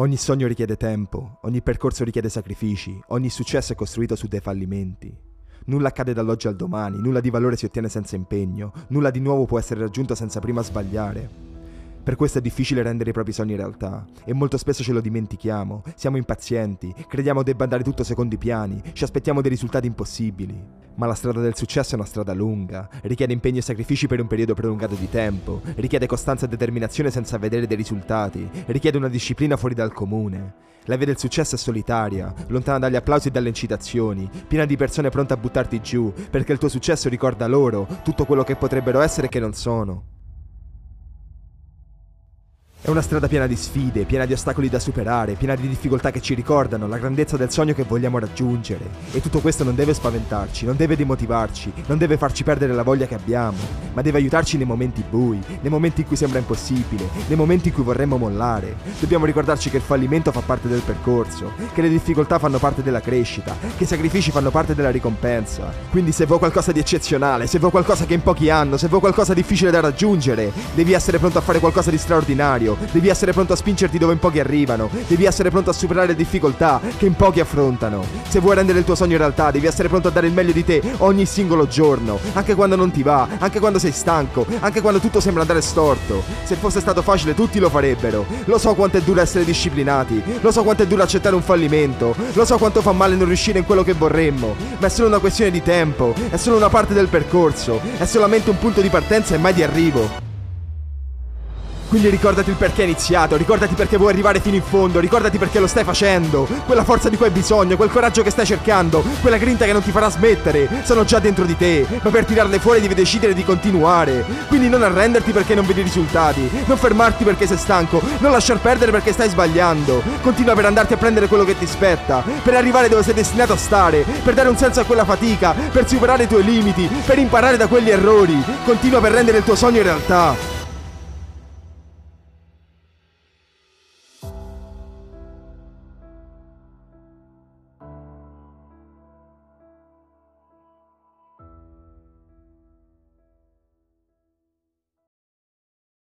Ogni sogno richiede tempo, ogni percorso richiede sacrifici, ogni successo è costruito su dei fallimenti. Nulla accade dall'oggi al domani, nulla di valore si ottiene senza impegno, nulla di nuovo può essere raggiunto senza prima sbagliare. Per questo è difficile rendere i propri sogni realtà e molto spesso ce lo dimentichiamo, siamo impazienti, crediamo debba andare tutto secondo i piani, ci aspettiamo dei risultati impossibili. Ma la strada del successo è una strada lunga, richiede impegni e sacrifici per un periodo prolungato di tempo, richiede costanza e determinazione senza vedere dei risultati, richiede una disciplina fuori dal comune. La via del successo è solitaria, lontana dagli applausi e dalle incitazioni, piena di persone pronte a buttarti giù, perché il tuo successo ricorda loro tutto quello che potrebbero essere e che non sono. È una strada piena di sfide, piena di ostacoli da superare, piena di difficoltà che ci ricordano la grandezza del sogno che vogliamo raggiungere. E tutto questo non deve spaventarci, non deve demotivarci, non deve farci perdere la voglia che abbiamo, ma deve aiutarci nei momenti bui, nei momenti in cui sembra impossibile, nei momenti in cui vorremmo mollare. Dobbiamo ricordarci che il fallimento fa parte del percorso, che le difficoltà fanno parte della crescita, che i sacrifici fanno parte della ricompensa. Quindi se vuoi qualcosa di eccezionale, se vuoi qualcosa che in pochi hanno, se vuoi qualcosa difficile da raggiungere, devi essere pronto a fare qualcosa di straordinario devi essere pronto a spingerti dove in pochi arrivano, devi essere pronto a superare le difficoltà che in pochi affrontano. Se vuoi rendere il tuo sogno realtà, devi essere pronto a dare il meglio di te ogni singolo giorno, anche quando non ti va, anche quando sei stanco, anche quando tutto sembra andare storto. Se fosse stato facile tutti lo farebbero. Lo so quanto è duro essere disciplinati, lo so quanto è duro accettare un fallimento, lo so quanto fa male non riuscire in quello che vorremmo, ma è solo una questione di tempo, è solo una parte del percorso, è solamente un punto di partenza e mai di arrivo. Quindi ricordati il perché hai iniziato, ricordati perché vuoi arrivare fino in fondo, ricordati perché lo stai facendo. Quella forza di cui hai bisogno, quel coraggio che stai cercando, quella grinta che non ti farà smettere, sono già dentro di te, ma per tirarle fuori devi decidere di continuare. Quindi non arrenderti perché non vedi risultati, non fermarti perché sei stanco, non lasciar perdere perché stai sbagliando. Continua per andarti a prendere quello che ti spetta, per arrivare dove sei destinato a stare, per dare un senso a quella fatica, per superare i tuoi limiti, per imparare da quegli errori. Continua per rendere il tuo sogno realtà.